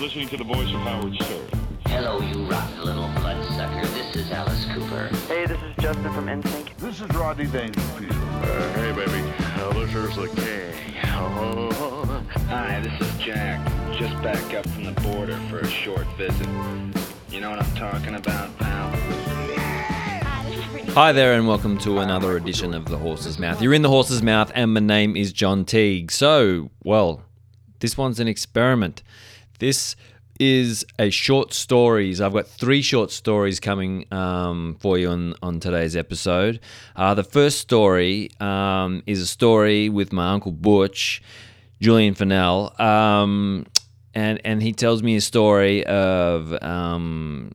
listening to the voice of Howard Stern. Hello, you rotten little bloodsucker. This is Alice Cooper. Hey, this is Justin from NSYNC. This is Rodney Dangerfield. Uh, hey, baby. Uh, this is the king. Oh. Hi, this is Jack. Just back up from the border for a short visit. You know what I'm talking about, pal? Hi there, and welcome to another edition of The Horse's Mouth. You're in The Horse's Mouth, and my name is John Teague. So, well, this one's an experiment. This is a short stories. I've got three short stories coming um, for you on, on today's episode. Uh, the first story um, is a story with my uncle Butch, Julian Fennell, um, and and he tells me a story of um,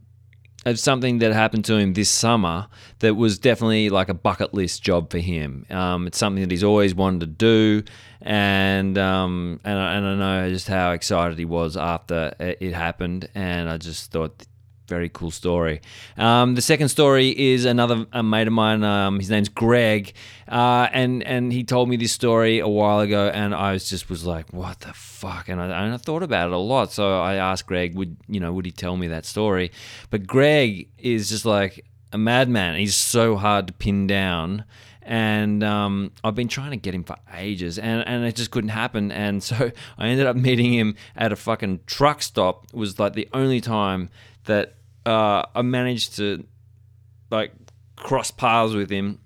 of something that happened to him this summer that was definitely like a bucket list job for him. Um, it's something that he's always wanted to do, and um, and I, and I know just how excited he was after it happened, and I just thought. Very cool story. Um, the second story is another mate of mine. Um, his name's Greg, uh, and and he told me this story a while ago, and I was just was like, "What the fuck?" And I, and I thought about it a lot. So I asked Greg, "Would you know? Would he tell me that story?" But Greg is just like a madman. He's so hard to pin down and um, I've been trying to get him for ages, and, and it just couldn't happen. And so I ended up meeting him at a fucking truck stop. It was like the only time that uh, I managed to like cross paths with him.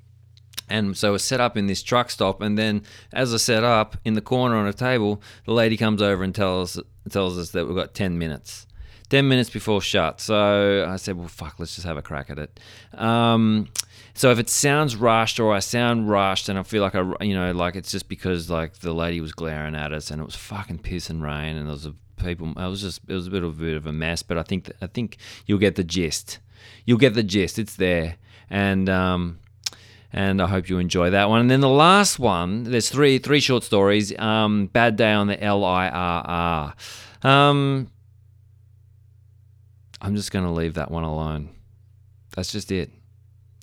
And so I set up in this truck stop, and then as I set up in the corner on a table, the lady comes over and tells tells us that we've got ten minutes. 10 minutes before shut. So I said, well, fuck, let's just have a crack at it. Um, so if it sounds rushed or I sound rushed and I feel like I, you know, like it's just because like the lady was glaring at us and it was fucking piss and rain and there was a people, it was just, it was a bit of a bit of a mess, but I think, I think you'll get the gist. You'll get the gist. It's there. And, um, and I hope you enjoy that one. And then the last one, there's three three short stories. Um, Bad Day on the LIRR. Um, I'm just to leave that one alone. That's just it.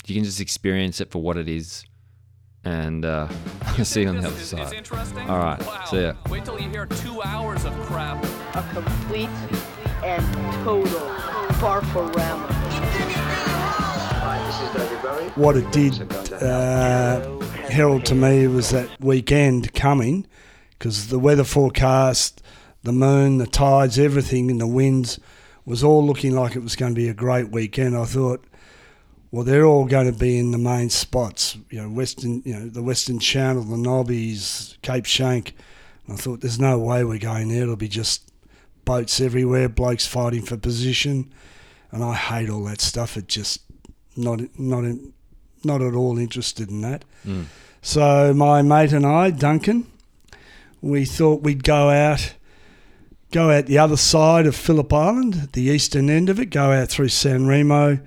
You can just experience it for what it is. And uh, see you on the other Is- is side. interesting? All right. Wow. See ya. Wait till you hear two hours of crap. A complete and total farforama. what it did uh, herald to me was that weekend coming because the weather forecast, the moon, the tides, everything, and the winds was all looking like it was going to be a great weekend. I thought, well, they're all going to be in the main spots, you know, Western, you know, the Western Channel, the Nobbies, Cape Schanck. And I thought, there's no way we're going there. It'll be just boats everywhere, blokes fighting for position, and I hate all that stuff. It just not not in, not at all interested in that. Hmm. So my mate and I, Duncan, we thought we'd go out, go out the other side of Phillip Island, the eastern end of it, go out through San Remo,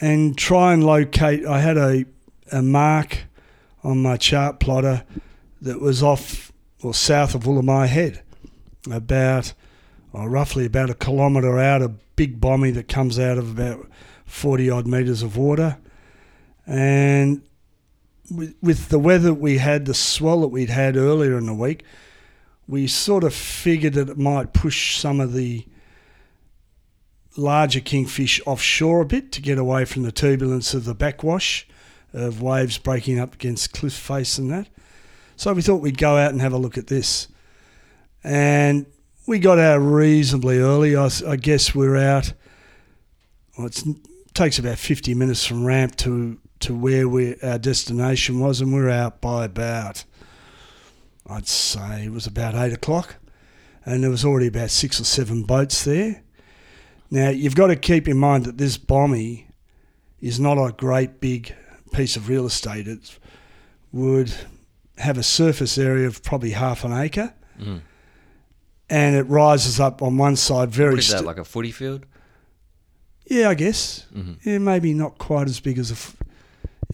and try and locate. I had a a mark on my chart plotter that was off or south of Woolamai Head, about or roughly about a kilometre out, a big bommy that comes out of about 40 odd metres of water. And with, with the weather we had, the swell that we'd had earlier in the week, we sort of figured that it might push some of the larger kingfish offshore a bit to get away from the turbulence of the backwash of waves breaking up against cliff face and that. So we thought we'd go out and have a look at this. And we got out reasonably early. I guess we're out. Well, it takes about 50 minutes from ramp to, to where we, our destination was, and we're out by about, I'd say it was about 8 o'clock. And there was already about six or seven boats there. Now, you've got to keep in mind that this bommy is not a great big piece of real estate. It would have a surface area of probably half an acre. Hmm. And it rises up on one side very What is that, st- like a footy field? yeah, I guess. Mm-hmm. Yeah, maybe not quite as big as a. F-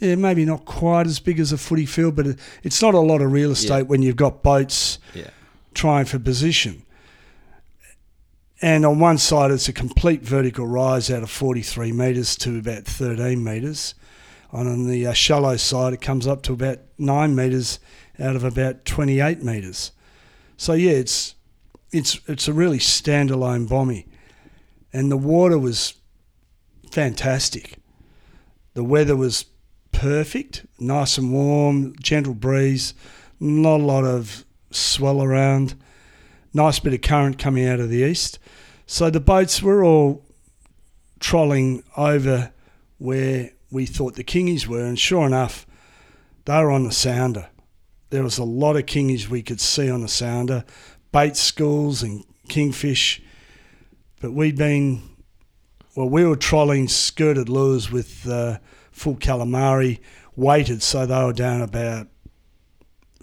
yeah, maybe not quite as big as a footy field, but it, it's not a lot of real estate Yeah. when you've got boats Yeah. trying for position. And on one side, it's a complete vertical rise out of 43 metres to about 13 metres. And on the uh, shallow side, it comes up to about 9 metres out of about 28 metres. So, yeah, it's it's it's a really standalone bommy, and the water was fantastic. The weather was perfect, nice and warm, gentle breeze, not a lot of swell around, nice bit of current coming out of the east. So the boats were all trolling over where we thought the kingies were, and sure enough, they were on the sounder. There was a lot of kingies we could see on the sounder, bait schools and kingfish. But we'd been, well, we were trolling skirted lures with uh, full calamari weighted, so they were down about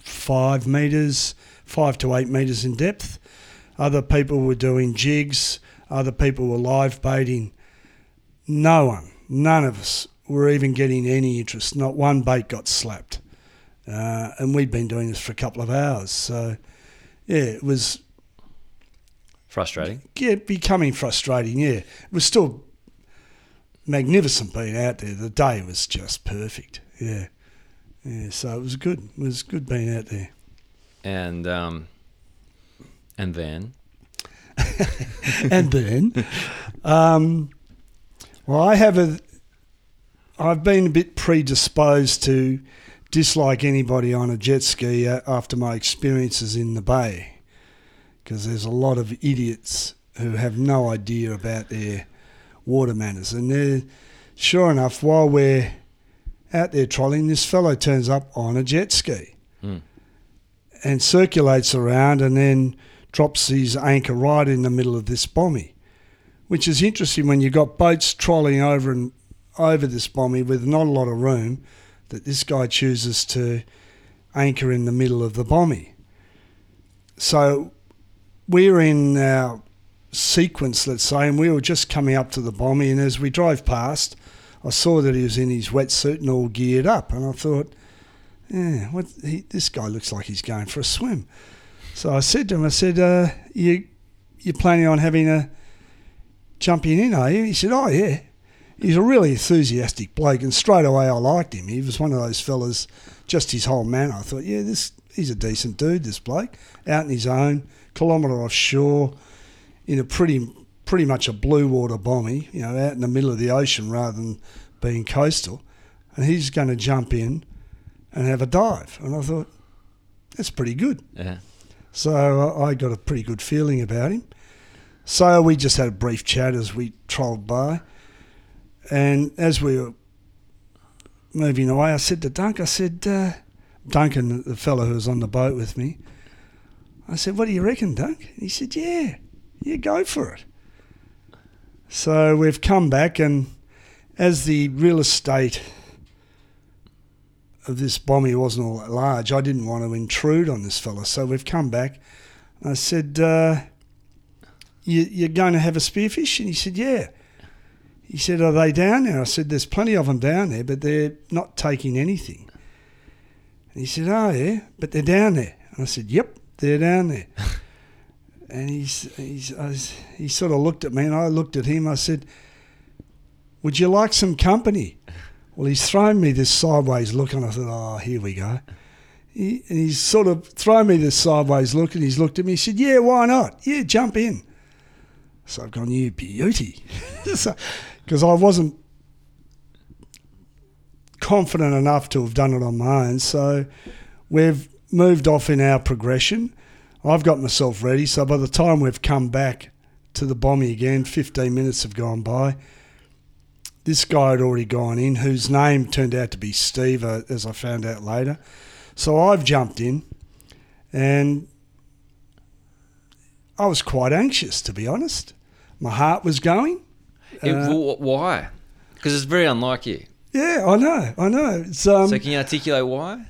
five metres, five to eight metres in depth. Other people were doing jigs, other people were live baiting. No one, none of us were even getting any interest. Not one bait got slapped. Uh, and we'd been doing this for a couple of hours. So, yeah, it was Frustrating. yeah, becoming frustrating. Yeah, it was still magnificent being out there. The day was just perfect. Yeah, yeah. So it was good. It was good being out there. And um, and then and then, um, well, I have a. I've been a bit predisposed to dislike anybody on a jet ski uh, after my experiences in the bay, because there's a lot of idiots who have no idea about their water manners, and they're sure enough while we're out there trolling, this fellow turns up on a jet ski and circulates around and then drops his anchor right in the middle of this bommy, which is interesting when you've got boats trolling over and over this bommy with not a lot of room, that this guy chooses to anchor in the middle of the bommy. So we're in our sequence, let's say, and we were just coming up to the bommy, and as we drove past, I saw that he was in his wetsuit and all geared up, and I thought, yeah, what he, this guy looks like he's going for a swim. So I said to him, I said, uh, you you planning on having a jumping in, are you? He said, oh yeah. He's a really enthusiastic bloke, and straight away I liked him. He was one of those fellas, just his whole manner. I thought, yeah, this he's a decent dude, this bloke, out in his own, kilometre offshore, in a pretty pretty much a blue water bommy, you know, out in the middle of the ocean rather than being coastal, and he's going to jump in and have a dive. And I thought, that's pretty good. yeah, So I got a pretty good feeling about him. So we just had a brief chat as we trolled by. And as we were moving away, I said to Dunk, I said, uh, Duncan, the fellow who was on the boat with me, I said, what do you reckon, Dunk? He said, yeah, yeah, go for it. So we've come back, and as the real estate this bommy wasn't all that large, I didn't want to intrude on this fella. So we've come back. I said, uh, you, You're going to have a spearfish? And he said, Yeah. He said, Are they down there? I said, There's plenty of them down there, but they're not taking anything. And he said, Oh, yeah, but they're down there. And I said, Yep, they're down there. and he's, he's, I was, he sort of looked at me, and I looked at him. I said, Would you like some company? Well, he's thrown me this sideways look, and I thought, Oh, here we go. He, and he's sort of thrown me this sideways look, and he's looked at me. He said, "Yeah, why not? Yeah, jump in." So I've gone, "You beauty," because I wasn't confident enough to have done it on my own. So we've moved off in our progression. I've got myself ready. So by the time we've come back to the bommy again, 15 minutes have gone by. This guy had already gone in, whose name turned out to be Steve, uh, as I found out later. So I've jumped in, and I was quite anxious, to be honest. My heart was going. It- Uh, why? Because it's very unlike you. Yeah, I know, I know. It's, um, so can you articulate why?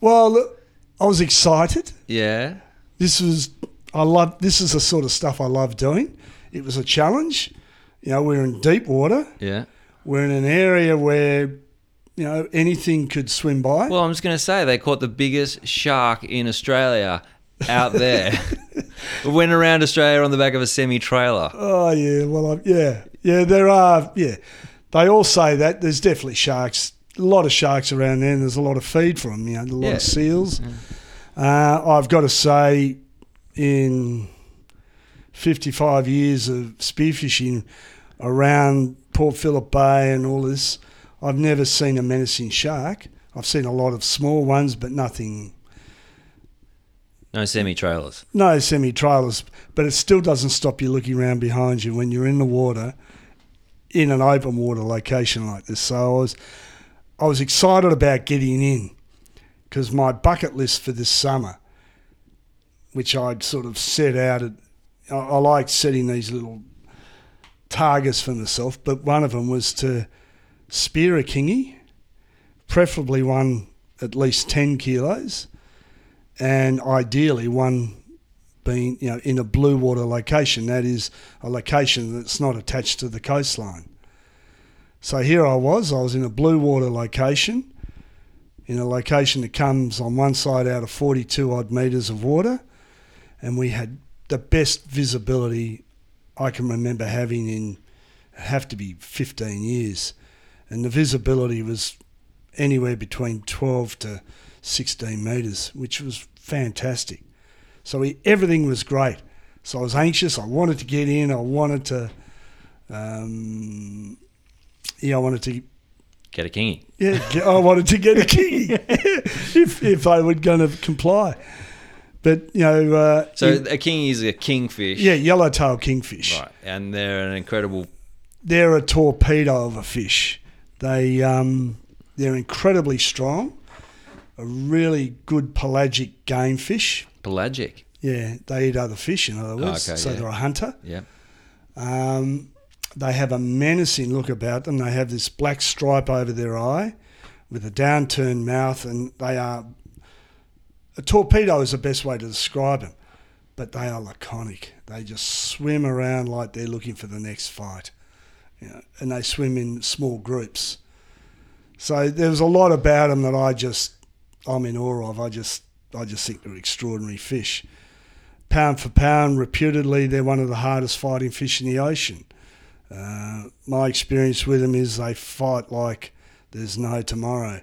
well, look, I was excited. Yeah. This was I love. This is the sort of stuff I love doing. It was a challenge. You know, we're in deep water. Yeah. We're in an area where you know anything could swim by. Well, I'm just going to say they caught the biggest shark in Australia out there. we went around Australia on the back of a semi trailer. Oh yeah, well I, yeah, yeah. There are yeah. They all say that there's definitely sharks. A lot of sharks around there. and There's a lot of feed for them. You know, a lot Yeah. of seals. Uh, I've got to say, in 55 years of spearfishing around Port Phillip Bay and all this, I've never seen a menacing shark. I've seen a lot of small ones, but nothing, No semi trailers. no semi trailers. But it still doesn't stop you looking around behind you when you're in the water, in an open water location like this. So I was, I was excited about getting in because my bucket list for this summer, which I'd sort of set out at, I, I like setting these little targets for myself, but one of them was to spear a kingy, preferably one at least 10 kilos, and ideally one being, you know, in a blue water location. That is a location that's not attached to the coastline. So here I was, I was in a blue water location, in a location that comes on one side out of 42 odd metres of water, and we had the best visibility I can remember having in have to be 15 years, and the visibility was anywhere between 12 to 16 metres, which was fantastic. So we, everything was great. So I was anxious. I wanted to get in. I wanted to, um, yeah, I wanted to Get a kingy. yeah, I wanted to get a king if if they were going to comply. But you know, uh, So a king is a kingfish. yeah, yellowtail kingfish. Right. And they're an incredible. They're a torpedo of a fish. They um, they're incredibly strong. A really good pelagic game fish. Pelagic. Yeah, they eat other fish. In other words, Okay, so yeah. they're a hunter. Yeah. Um, they have a menacing look about them. They have this black stripe over their eye with a downturned mouth, and they are. A torpedo is the best way to describe them, but they are laconic. They just swim around like they're looking for the next fight, you know, and they swim in small groups. So there's a lot about them that I just, I'm in awe of. I just, I just think they're extraordinary fish pound for pound, reputedly, they're one of the hardest fighting fish in the ocean. Uh, my experience with them is they fight like there's no tomorrow.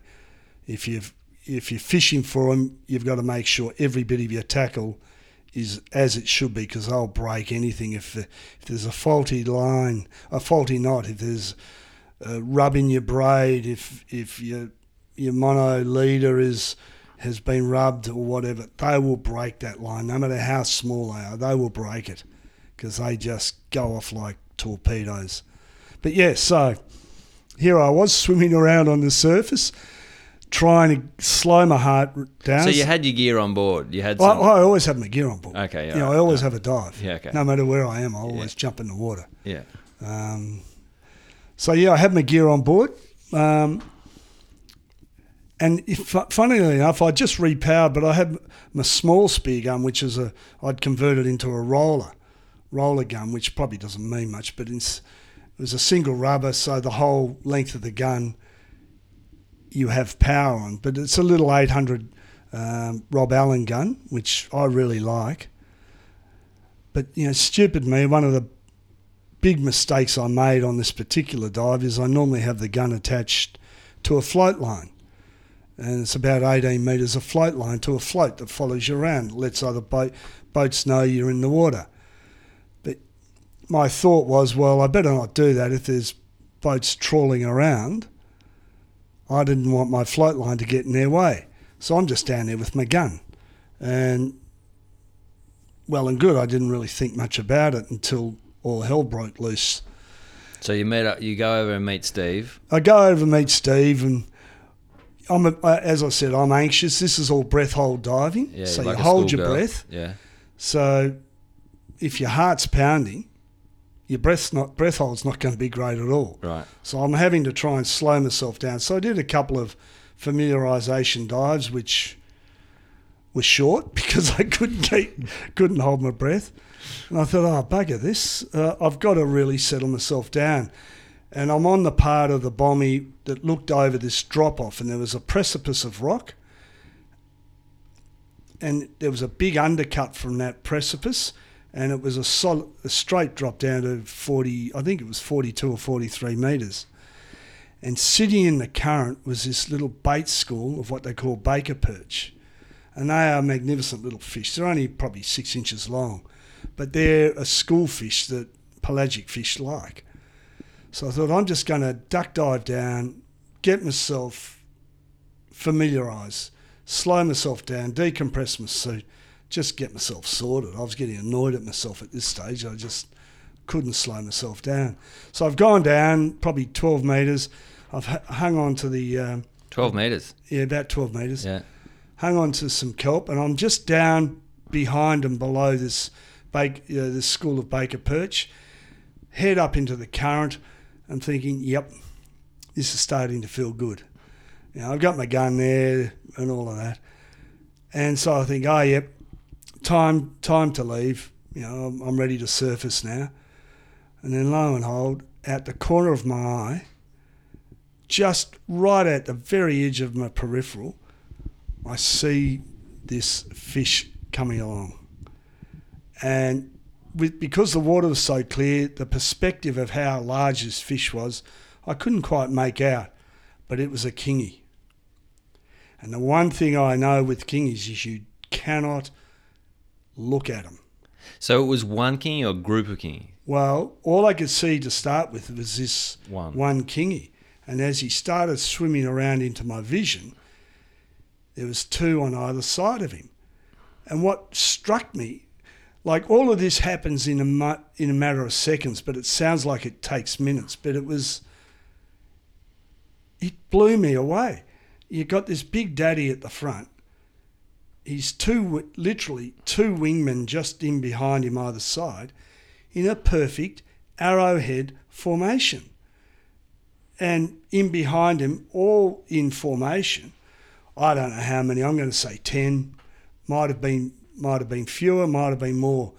If you if you're fishing for them, you've got to make sure every bit of your tackle is as it should be because they'll break anything. If, if there's a faulty line, a faulty knot, if there's a rub in your braid, if if your your mono leader is has been rubbed or whatever, they will break that line, no matter how small they are. They will break it because they just go off like torpedoes. But yeah, so here I was swimming around on the surface, trying to slow my heart down. So you had your gear on board. You had I, some. I always have my gear on board. Okay, you know, I always have a dive. Yeah, okay. No matter where I am, I always jump in the water. yeah. Um, so yeah, I had my gear on board, um, and if, funnily enough, I just repowered, but I had my small spear gun, which is a I'd converted into a roller, roller gun, which probably doesn't mean much, but it's, it was a single rubber, so the whole length of the gun you have power on, but it's a little 800 um, Rob Allen gun, which I really like. But you know, stupid me, one of the big mistakes I made on this particular dive is I normally have the gun attached to a float line. And it's about 18 metres of float line to a float that follows you around, lets other boat, boats know you're in the water. But my thought was, well, I better not do that if there's boats trawling around. I didn't want my float line to get in their way. So I'm just down there with my gun. And well and good, I didn't really think much about it until all hell broke loose. So you meet up. You go over and meet Steve. I go over and meet Steve, and I'm a, uh, as I said, I'm anxious. This is all breath hold diving, Yeah. so like you hold your schoolgirl. breath. Yeah. So if your heart's pounding, your breath's not breath hold's not going to be great at all. Right. So I'm having to try and slow myself down. So I did a couple of familiarization dives, which were short because I couldn't keep, couldn't hold my breath. And I thought, oh bugger this! Uh, I've got to really settle myself down. And I'm on the part of the bommy that looked over this drop off, and there was a precipice of rock, and there was a big undercut from that precipice, and it was a solid, a straight drop down to 40. I think it was 42 or 43 meters. And sitting in the current was this little bait school of what they call baker perch. And they are magnificent little fish. They're only probably six inches long. but they're a school fish that pelagic fish like. So I thought I'm just going to duck dive down, get myself familiarised, slow myself down, decompress my suit, just get myself sorted. I was getting annoyed at myself at this stage. I just couldn't slow myself down. So I've gone down probably 12 metres. I've hung on to the, um, 12 meters. yeah, about 12 metres Yeah. hung on to some kelp, and I'm just down behind and below this bake, uh, this school of Baker perch, head up into the current, and thinking, "Yep, this is starting to feel good." You know, I've got my gun there and all of that, and so I think, "Oh, yep, time time to leave." You know, I'm, I'm ready to surface now, and then lo and behold, out the corner of my eye, just right at the very edge of my peripheral, I see this fish coming along. And with, because the water was so clear, the perspective of how large this fish was, I couldn't quite make out, but it was a kingy. And the one thing I know with kingies is you cannot look at them. So it was one king or group of king? Well, all I could see to start with was this One. one kingy. And as he started swimming around into my vision, there was two on either side of him. And what struck me, like all of this happens in a mu- in a matter of seconds, but it sounds like it takes minutes. But it was, it blew me away. You got this big daddy at the front. He's two, literally two wingmen just in behind him either side, in a perfect arrowhead formation and in behind him, all in formation. I don't know how many. I'm going to say ten. Might have been, might have been fewer, might have been more.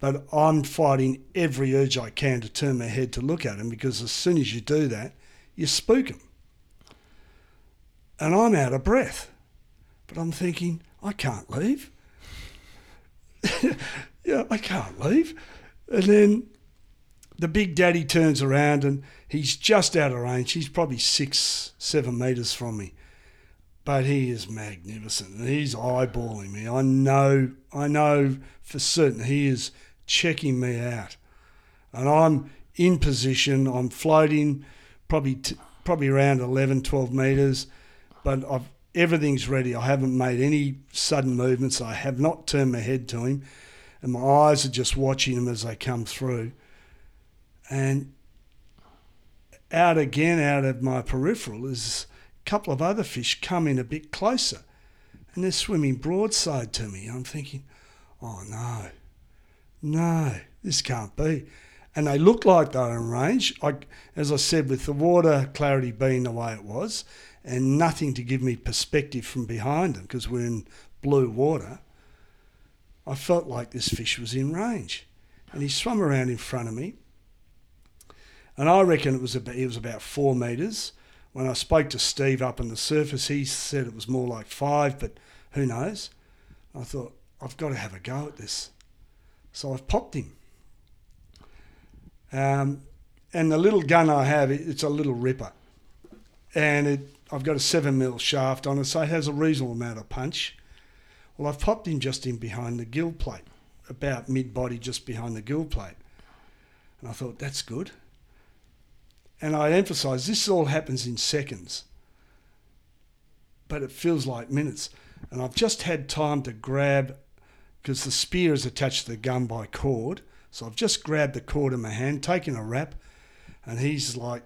But I'm fighting every urge I can to turn my head to look at him because as soon as you do that, you spook him. And I'm out of breath. But I'm thinking, I can't leave. yeah, I can't leave. And then the big daddy turns around and he's just out of range. He's probably six, seven metres from me. But he is magnificent and he's eyeballing me. I know, I know for certain he is checking me out. And I'm in position, I'm floating probably, t- probably around 11, 12 metres, but I've, everything's ready. I haven't made any sudden movements. I have not turned my head to him and my eyes are just watching him as they come through and out again out of my peripheral is a couple of other fish coming a bit closer and they're swimming broadside to me. I'm thinking, oh no, no, this can't be. And they look like they're in range. I, as I said, with the water clarity being the way it was, and nothing to give me perspective from behind them because we're in blue water, I felt like this fish was in range. And he swam around in front of me, and I reckon it was about, it was about four metres. When I spoke to Steve up on the surface, he said it was more like five, but who knows? I thought, I've got to have a go at this. So I've popped him. Um, and the little gun I have, it's a little ripper. And it, I've got a seven mil shaft on it, so it has a reasonable amount of punch. Well, I've popped him just in behind the gill plate, about mid body, just behind the gill plate. And I thought, that's good. And I emphasise this all happens in seconds, but it feels like minutes. And I've just had time to grab, because the spear is attached to the gun by cord. So I've just grabbed the cord in my hand, taken a rap, and he's like,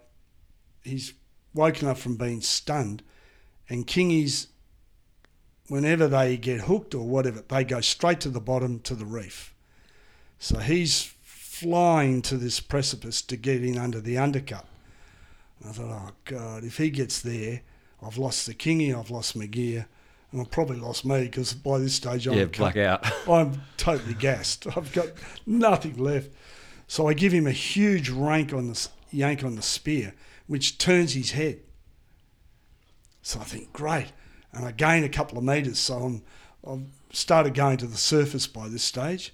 he's woken up from being stunned. And Kingies, whenever they get hooked or whatever, they go straight to the bottom to the reef. So he's flying to this precipice to get in under the undercut. And I thought, oh God, if he gets there, I've lost the kingy, I've lost my gear, and I've probably lost me because by this stage I'm Yeah, black out. I'm totally gassed. I've got nothing left. So I give him a huge rank on the yank on the spear, which turns his head. So I think, great, and I gain a couple of meters. So I'm, I've started going to the surface by this stage.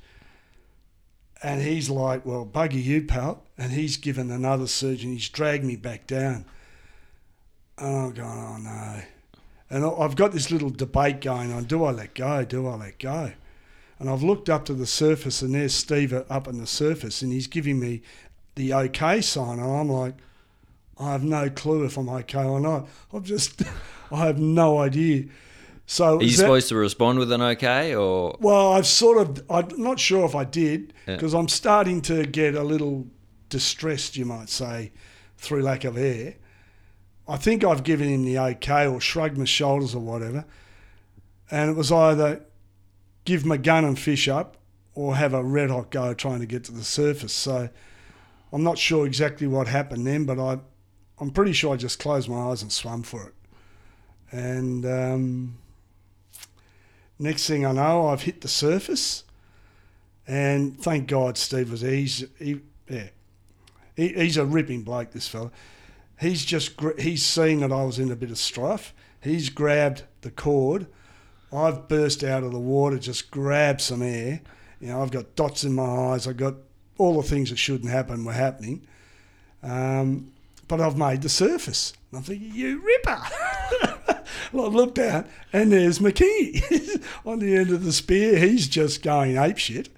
And he's like, well, bugger you, pal. And he's given another surge and he's dragged me back down. And I'm going, oh no. And I've got this little debate going on do I let go? Do I let go? And And I've looked up to the surface, and there's Steve up on the surface, and he's giving me the okay sign. And I'm like, I have no clue if I'm okay or not. I'm just, I have no idea. So Are you that- supposed to respond with an okay or well, I've sort of, I'm not sure if I did Yeah. because I'm starting to get a little distressed, you might say, through lack of air. I think I've given him the okay or shrugged my shoulders or whatever. And it was either give my gun and fish up or have a red hot go trying to get to the surface. So I'm not sure exactly what happened then, but I, I'm pretty sure I just closed my eyes and swam for it. And um, next thing I know, I've hit the surface. And thank God Steve was. He's, he, yeah, he, he's a ripping bloke, this fella. He's just, he's seen that I was in a bit of strife. He's grabbed the cord. I've burst out of the water, just grabbed some air. You know, I've got dots in my eyes. I've got all the things that shouldn't happen were happening. Um, but I've made the surface. And I'm thinking, you ripper. well, I looked out and there's McKee on the end of the spear. He's just going apeshit.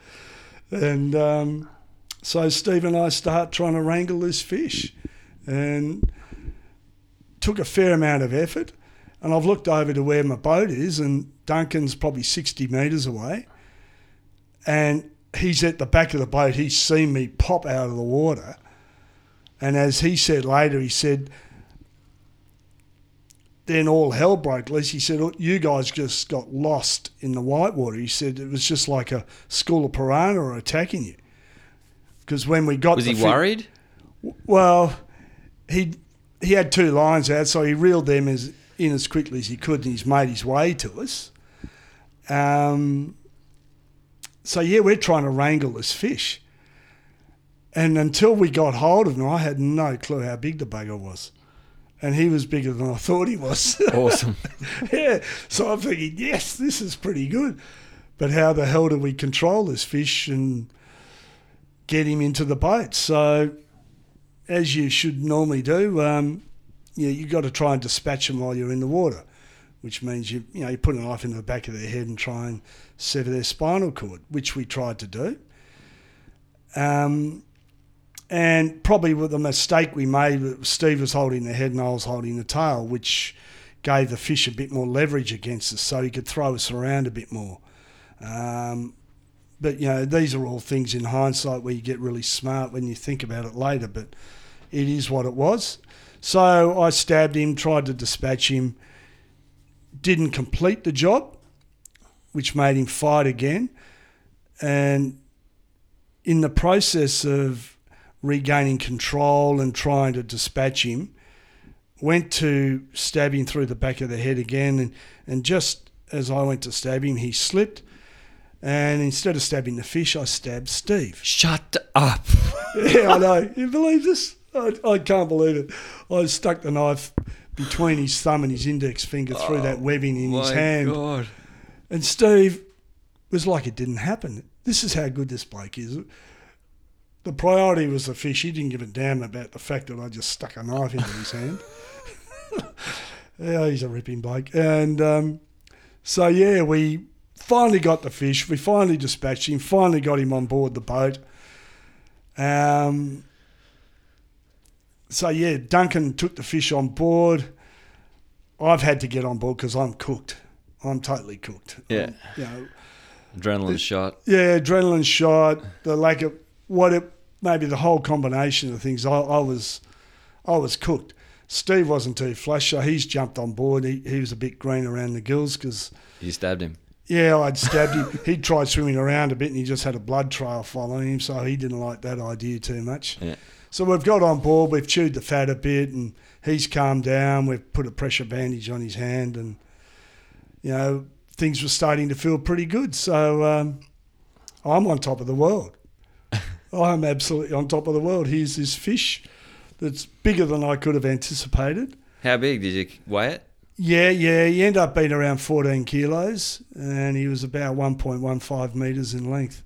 And um, so Steve and I start trying to wrangle this fish. And took a fair amount of effort. And I've looked over to where my boat is, and Duncan's probably 60 metres away. And he's at the back of the boat. He's seen me pop out of the water. And as he said later, he said, then all hell broke loose. He said, You guys just got lost in the whitewater. He said it was just like a school of piranha attacking you. Because when we got was the he fi- worried? well, he he had two lines out, so he reeled them as in as quickly as he could, and he's made his way to us. Um, so yeah, we're trying to wrangle this fish, and until we got hold of him, I had no clue how big the bugger was, and he was bigger than I thought he was. Awesome. yeah, so I'm thinking, yes, this is pretty good, but how the hell do we control this fish and get him into the boat? So as you should normally do, um, you you got to try and dispatch them while you're in the water, which means you you know you put a knife in the back of their head and try and sever their spinal cord, which we tried to do. Um, and probably with the mistake we made, Steve was holding the head and I was holding the tail, which gave the fish a bit more leverage against us, so he could throw us around a bit more. Um, but you know, these are all things in hindsight where you get really smart when you think about it later. But it is what it was. So I stabbed him, tried to dispatch him, didn't complete the job, which made him fight again. And in the process of regaining control and trying to dispatch him, went to stab him through the back of the head again. And, and just as I went to stab him, he slipped. And instead of stabbing the fish, I stabbed Steve. Shut up. Yeah, I know. You believe this? I, I can't believe it. I stuck the knife between his thumb and his index finger through that oh webbing in his My hand. God. And Steve was like it didn't happen. This is how good this bloke is. The priority was the fish. He didn't give a damn about the fact that I just stuck a knife into his hand. yeah, he's a ripping bloke. And um, so, yeah, we finally got the fish. We finally dispatched him, finally got him on board the boat. Um, so, yeah, Duncan took the fish on board. I've had to get on board because I'm cooked. I'm totally cooked. Yeah. You know, Adrenaline shot. yeah, adrenaline shot, the lack of what it maybe the whole combination of things. I, I was, I was cooked. Steve wasn't too flush, so he's jumped on board. He, he was a bit green around the gills because You stabbed him. yeah, I'd stabbed him. He'd tried swimming around a bit and he just had a blood trail following him, so he didn't like that idea too much. Yeah. So we've got on board, we've chewed the fat a bit, and he's calmed down. We've put a pressure bandage on his hand, and you know things were starting to feel pretty good. So um, I'm on top of the world. I'm absolutely on top of the world. Here's this fish that's bigger than I could have anticipated. How big did you weigh it? Yeah, yeah. He ended up being around 14 kilos, and he was about 1.15 meters in length.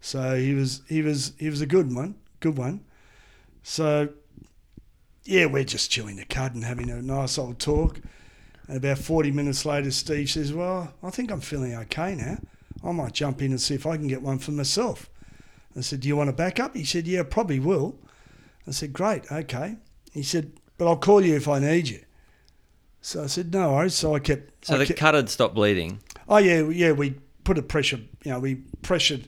So he was he was he was a good one, good one. So yeah, we're just chewing the cud and having a nice old talk. And about 40 minutes later, Steve says, "Well, I think I'm feeling okay now. I might jump in and see if I can get one for myself. I said, Do you want a backup? He said, Yeah, probably will. I said, Great, okay. He said, But I'll call you if I need you. So I said, No worries. So I kept. So I the kept- cut had stopped bleeding. Oh yeah, yeah. We put a pressure. You know, we pressured,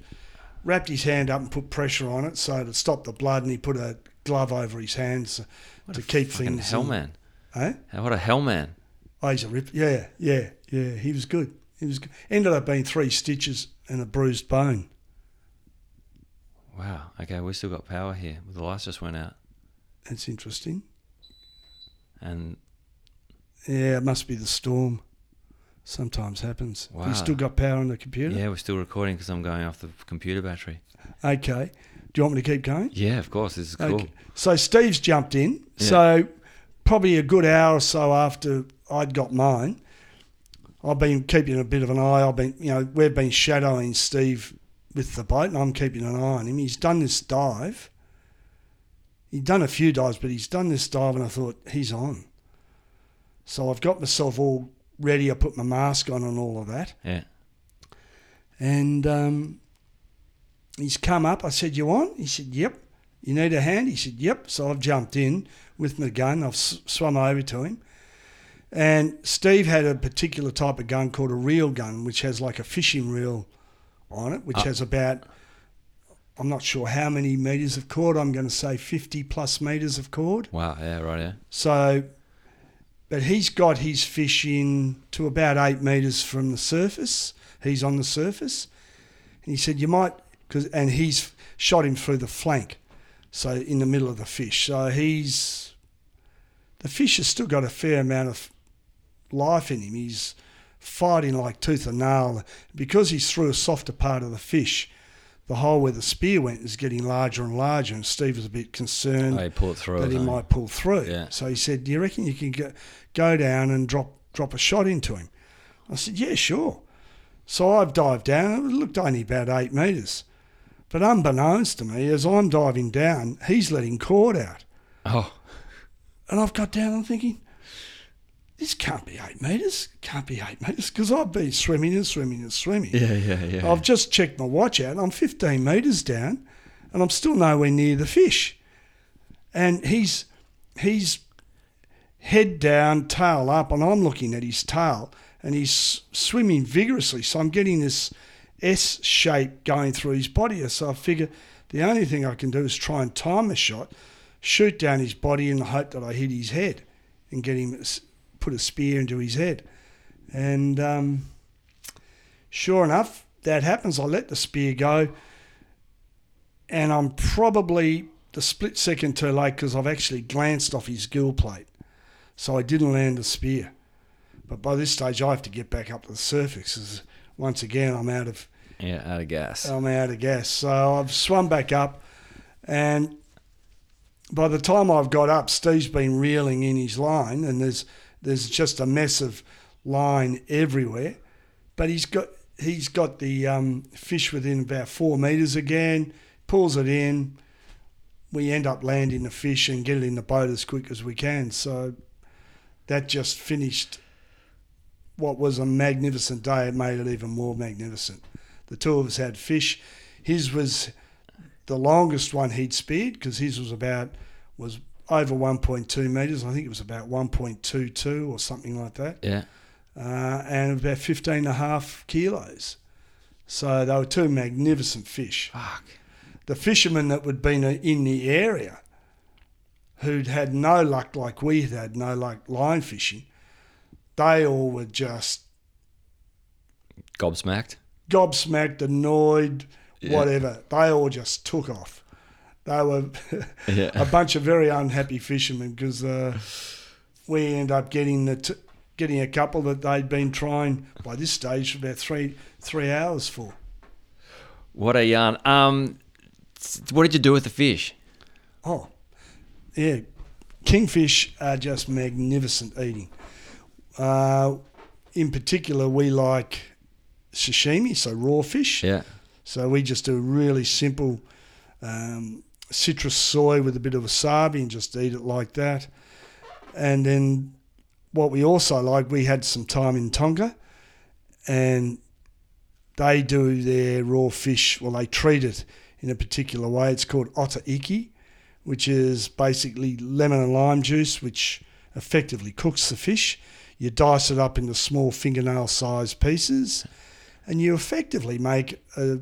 wrapped his hand up and put pressure on it so to stop the blood, and he put a glove over his hands to keep things. hell man. Eh? What a hell man. Oh, he's a rip. Yeah, yeah, yeah. He was good. He was good. Ended up being three stitches and a bruised bone. Wow. Okay, we still got power here. The lights just went out, That's interesting. and Yeah, it must be the storm. Sometimes happens. Wow. You still got power on the computer? yeah, we're still recording because I'm going off the computer battery. Okay. Do you want me to keep going? Yeah, of course. This is cool. Okay. So Steve's jumped in. Yeah. So probably a good hour or so after I'd got mine, I've been keeping a bit of an eye. I've been, you know, we've been shadowing Steve with the boat, and I'm keeping an eye on him. He's done this dive. He'd done a few dives, but he's done this dive, and I thought he's on. So I've got myself all ready. I put my mask on and all of that. Yeah. And um, he's come up. I said, You on? He said, Yep. You need a hand? He said, Yep. So I've jumped in with my gun. I've swum over to him. And Steve had a particular type of gun called a reel gun, which has like a fishing reel on it, which uh, has about, I'm not sure how many metres of cord. I'm going to say 50 plus metres of cord. Wow. Yeah. Right. Yeah. So, but he's got his fish in to about eight metres from the surface. He's on the surface. And he said, You might, cause, and he's shot him through the flank. So, in the middle of the fish. So, he's, the fish has still got a fair amount of life in him. He's fighting like tooth and nail. Because he's through a softer part of the fish, the hole where the spear went is getting larger and larger. And Steve was a bit concerned Oh, he through. that he might pull through. Yeah. So he said, "Do you reckon you can go, go down and drop drop a shot into him?" I said, "Yeah, sure." So I've dived down. It looked only about eight metres, but unbeknownst to me, as I'm diving down, he's letting cord out, Oh. and I've got down. I'm thinking, "This can't be eight metres. Can't be eight metres because I've been swimming and swimming and swimming. Yeah. Yeah. Yeah. I've just checked my watch out. I'm 15 metres down, and I'm still nowhere near the fish. And he's he's head down, tail up, and I'm looking at his tail, and he's swimming vigorously. So I'm getting this S shape going through his body. So I figure the only thing I can do is try and time a shot, shoot down his body in the hope that I hit his head, and get him put a spear into his head. And um, sure enough, that happens. I let the spear go, and I'm probably the split second too late because I've actually glanced off his gill plate, so I didn't land the spear. But by this stage, I have to get back up to the surface. 'cause once again, I'm out of yeah. Out of gas. I'm out of gas. So I've swum back up, and by the time I've got up, Steve's been reeling in his line, and there's there's just a mess of line everywhere. But he's got he's got the um, fish within about four meters again. Pulls it in. We end up landing the fish and get it in the boat as quick as we can. So that just finished what was a magnificent day. It made it even more magnificent. The two of us had fish. His was the longest one he'd speared because his was about was over 1.2 meters. I think it was about 1.22 or something like that, Yeah. uh, and about 15 and a half kilos. So they were two magnificent fish. Fuck. The fishermen that would been in the area, who'd had no luck like we had had, no luck line fishing, they all were just Gobsmacked. gobsmacked, annoyed, Yeah. whatever. They all just took off. They were Yeah. a bunch of very unhappy fishermen because uh, we end up getting the t- getting a couple that they'd been trying by this stage for about three three hours for. What a yarn. Um, what did you do with the fish? Oh, yeah. Kingfish are just magnificent eating. Uh, in particular, we like sashimi, so raw fish. Yeah. So we just do really simple um, citrus soy with a bit of wasabi and just eat it like that. And then what we also like, we had some time in Tonga and they do their raw fish. Well, they treat it in a particular way. It's called ota ika, which is basically lemon and lime juice, which effectively cooks the fish. You dice it up into small fingernail-sized pieces, and you effectively make a,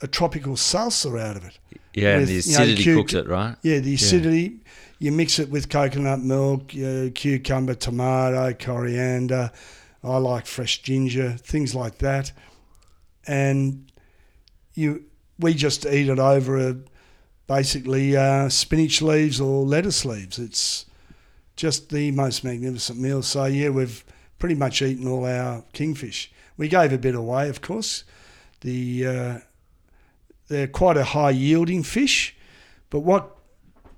a tropical salsa out of it. Yeah, with, the you know, acidity cooks it, right? Yeah, the acidity. You mix it with coconut milk, uh, cucumber, tomato, coriander. I like fresh ginger, things like that. And you, we just eat it over a, basically uh, spinach leaves or lettuce leaves. It's just the most magnificent meal. So yeah, we've pretty much eaten all our kingfish. We gave a bit away, of course. The uh, they're quite a high yielding fish, but what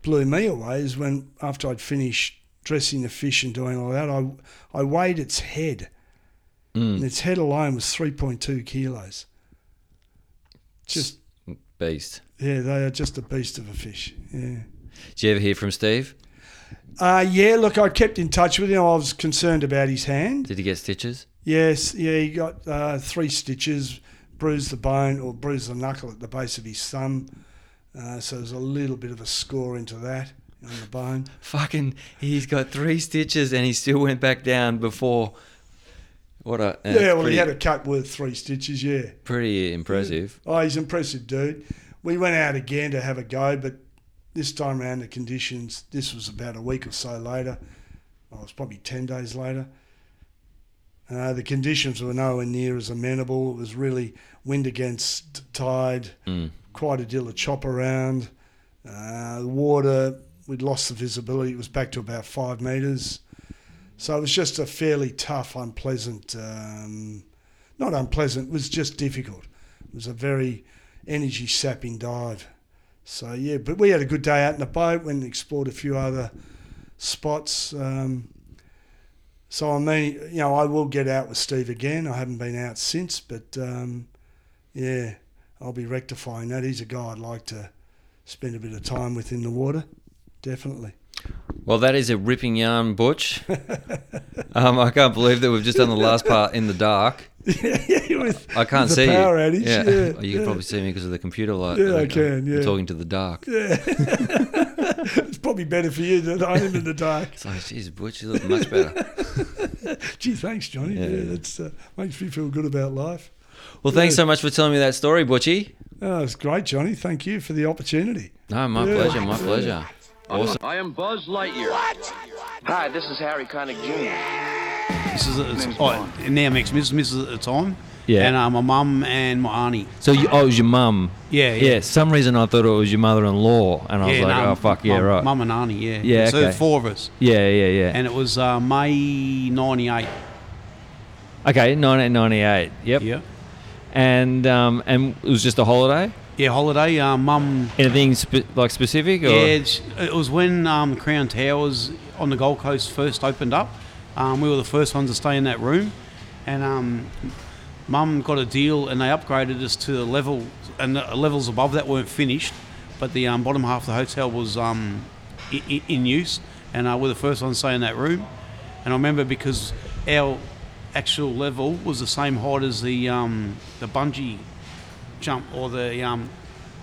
blew me away is when after I'd finished dressing the fish and doing all that, I I weighed its head, Mm. and its head alone was three point two kilos. Just Beast. yeah, they are just a beast of a fish. Yeah. Did you ever hear from Steve? Uh, yeah, look, I kept in touch with him. I was concerned about his hand. Did he get stitches? Yes, yeah, he got uh, three stitches, bruised the bone or bruised the knuckle at the base of his thumb. Uh, so there's a little bit of a score into that on the bone. Fucking, he's got three stitches and he still went back down before. What a yeah, well, pretty, he had a cut worth three stitches, yeah. pretty impressive. Oh, he's impressive dude. We went out again to have a go, but this time around the conditions, this was about a week or so later. Oh, it was probably 10 days later. Uh, the conditions were nowhere near as amenable. It was really wind against tide, Mm. quite a deal of chop around. Uh, the water, we'd lost the visibility. It was back to about five metres. So it was just a fairly tough, unpleasant, um, not unpleasant, it was just difficult. It was a very energy sapping dive. So yeah, but we had a good day out in the boat, went and explored a few other spots. Um, so I mean, you know, I will get out with Steve again. I haven't been out since, but um, yeah, I'll be rectifying that. He's a guy I'd like to spend a bit of time with in the water, definitely. Well, that is a ripping yarn, Butch. um, I can't believe that we've just done the last part in the dark. yeah, with, I can't see power you. outage. Yeah, Yeah, you can probably see me because of the computer light. Yeah, I I'm- can, I'm yeah. talking to the dark. Yeah. it's probably better for you than I am in the dark. It's like, geez, Butch, you look much better. Gee, thanks, Johnny. Yeah, Yeah. that's uh, makes me feel good about life. Well, thanks so much for telling me that story, Butchie. Oh, it's great, Johnny. Thank you for the opportunity. No, my Yeah. pleasure, my pleasure. Awesome. I am Buzz Lightyear. What? Hi, this is Harry Connick Jr. This is it's, oh, now Max Mrs. Mrs. at the time. Yeah. And uh, my mum and my auntie. So, you, oh, it was your mum. Yeah, yeah. Yeah, some reason I thought it was your mother-in-law, and I was yeah, like, no, oh fuck, yeah, mum, right. Mum and auntie, yeah. Yeah, So okay. four of us. Yeah, yeah, yeah. And it was uh, May 98. okay, 1998. Yep. Yeah. And um, and it was just a holiday. Yeah, holiday. Uh, mum. Anything spe- like specific? Or? Yeah, it's- it was when um, Crown Towers on the Gold Coast first opened up. Um, we were the first ones to stay in that room, and um, Mum got a deal, and they upgraded us to the level, and the levels above that weren't finished, but the um, bottom half of the hotel was um, i- i- in use, and uh, we're the first ones to stay in that room. And I remember because our actual level was the same height as the um, the bungee jump or the um,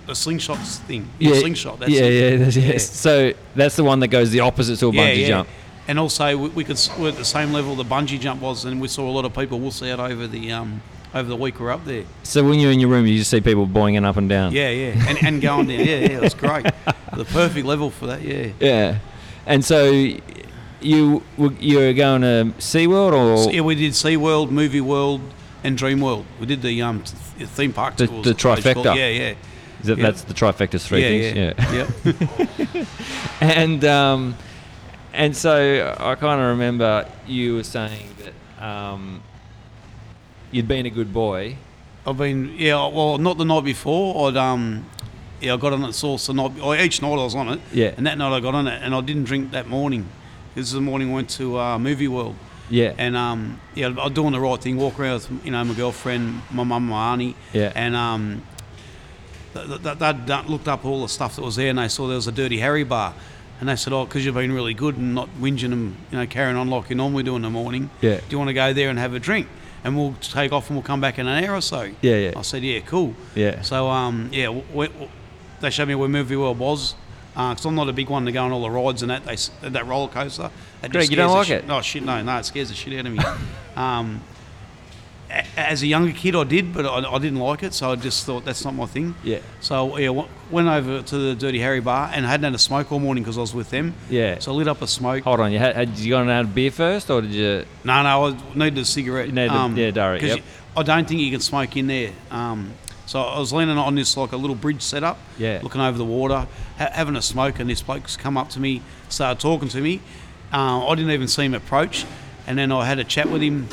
the slingshot thing. Yeah, slingshot. That's yeah, it. yeah, that's, Yeah. yes. So that's the one that goes the opposite to a bungee jump. And also, we, we could we're at the same level the bungee jump was, and we saw a lot of people wuss out over the um, over the week we we're up there. So when you're in your room, you just see people boinging up and down. Yeah, yeah, and, and going down. Yeah, yeah, it was great. the perfect level for that. Yeah. Yeah. And so you were- you were going to SeaWorld or yeah, we did SeaWorld, Movie World, and Dream World. We did the um, theme park The- the I suppose you call it. trifecta. Yeah, yeah. is that, yeah. that's the trifecta three yeah, things? yeah, Yep. and um, and so I kind of remember you were saying that um, you'd been a good boy. I've been yeah. Well, not the night before. I'd um, yeah, I got on it sauce the night. Or each night I was on it. Yeah. And that night I got on it, and I didn't drink that morning. This is the morning I went to uh, Movie World. Yeah. And um, yeah, I was doing the right thing. walking around with you know my girlfriend, my mum, my auntie. Yeah. And um, th- th- th- they'd looked up all the stuff that was there, and they saw there was a Dirty Harry bar. And they said, "Oh, because you've been really good and not whinging and you know carrying on like you normally do in the morning. Yeah. Do you want to go there and have a drink?" and we'll take off and we'll come back in an hour or so. Yeah, yeah. I said, yeah, cool. Yeah. So um, yeah, w- w- they showed me where Movie World was. Because I'm not a big one to go on all the rides and that they that roller coaster. That Greg, you don't like shit- it? No shit, no, no, it scares the shit out of me. um, as a younger kid, I did, but I, I didn't like it, so I just thought that's not my thing. Yeah. So yeah, w- went over to the Dirty Harry bar and hadn't had a smoke all morning because I was with them. Yeah. So I lit up a smoke. Hold on, you had, had you gone and had a beer first, or did you? No, no, I needed a cigarette. You needed a- yeah, 'cause yep. you- I don't think you can smoke in there. Um, so I was leaning on this like a little bridge setup, Yeah. looking over the water, ha- having a smoke, and this bloke's come up to me, started talking to me. Uh, I didn't even see him approach, and then I had a chat with him.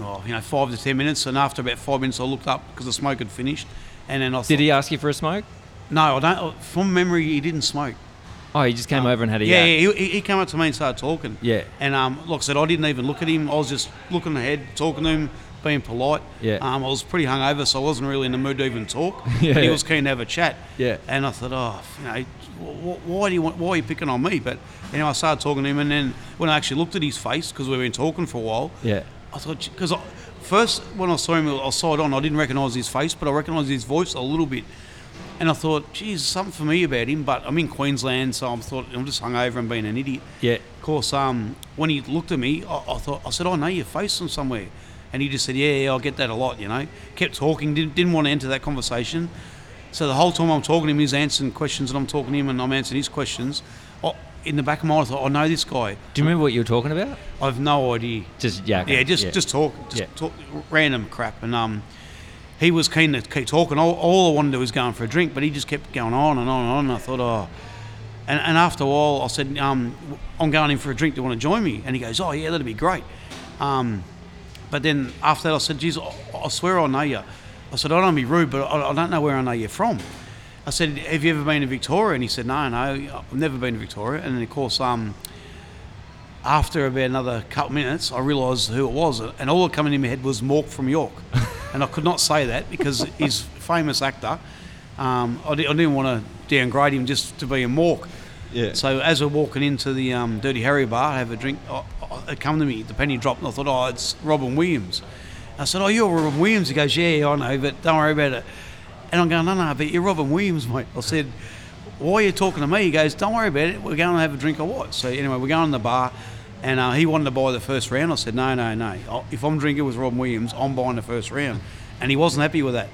Oh, you know, five to ten minutes, and after about five minutes, I looked up because the smoke had finished, and then I thought, Did he ask you for a smoke? No, I don't. From memory, he didn't smoke. Oh, he just came over and had a Yeah, yeah he, he came up to me and started talking. Yeah. And um, like I said, I didn't even look at him. I was just looking ahead, talking to him, being polite. Yeah. Um, I was pretty hungover, so I wasn't really in the mood to even talk. Yeah. But he was keen to have a chat. Yeah. And I thought, oh, you know, why do you want? Why are you picking on me? But anyway, I started talking to him, and then when I actually looked at his face, because we've been talking for a while, Yeah. I thought because first when I saw him, I saw it on. I didn't recognise his face, but I recognised his voice a little bit. And I thought, geez, something for me about him. But I'm in Queensland, so I thought I'm just hungover and being an idiot. Yeah. Of course, um, when he looked at me, I, I thought I said, "I know your face from somewhere," and he just said, "Yeah, yeah, I get that a lot." You know, kept talking, didn't, didn't want to enter that conversation. So the whole time I'm talking to him, he's answering questions, and I'm talking to him, and I'm answering his questions. In the back of my mind, I thought, "I know this guy." Do you remember what you were talking about? I've no idea. Just yak. Yeah, just just talk, just Yeah. talk random crap, and um, he was keen to keep talking. All, all I wanted to do was going for a drink, but he just kept going on and on and on. And I thought, oh, and, and after a while, I said, um, I'm going in for a drink. Do you want to join me? And he goes, oh yeah, that'd be great. Um, but then after that, I said, geez, I, I swear I know you. I said, I don't be rude, but I, I don't know where I know you're from. I said, have you ever been to Victoria? And he said, no, no, I've never been to Victoria. And then of course, um, after about another couple minutes, I realised who it was, and all that coming in my head was Mork from Ork, and I could not say that because he's a famous actor. Um, I, di- I didn't want to downgrade him just to be a Mork. Yeah. So as we're walking into the um, Dirty Harry bar, I have a drink, oh, oh, it come to me, the penny dropped, and I thought, oh, it's Robin Williams. I said, oh, you're Robin Williams. He goes, yeah, I know, but don't worry about it. And I'm going, no, no, but you're Robin Williams, mate. I said, why are you talking to me? He goes, don't worry about it. We're going to have a drink or what? So anyway, we're going to the bar, and uh, he wanted to buy the first round. I said, no, no, no. If I'm drinking with Robin Williams, I'm buying the first round. And he wasn't happy with that.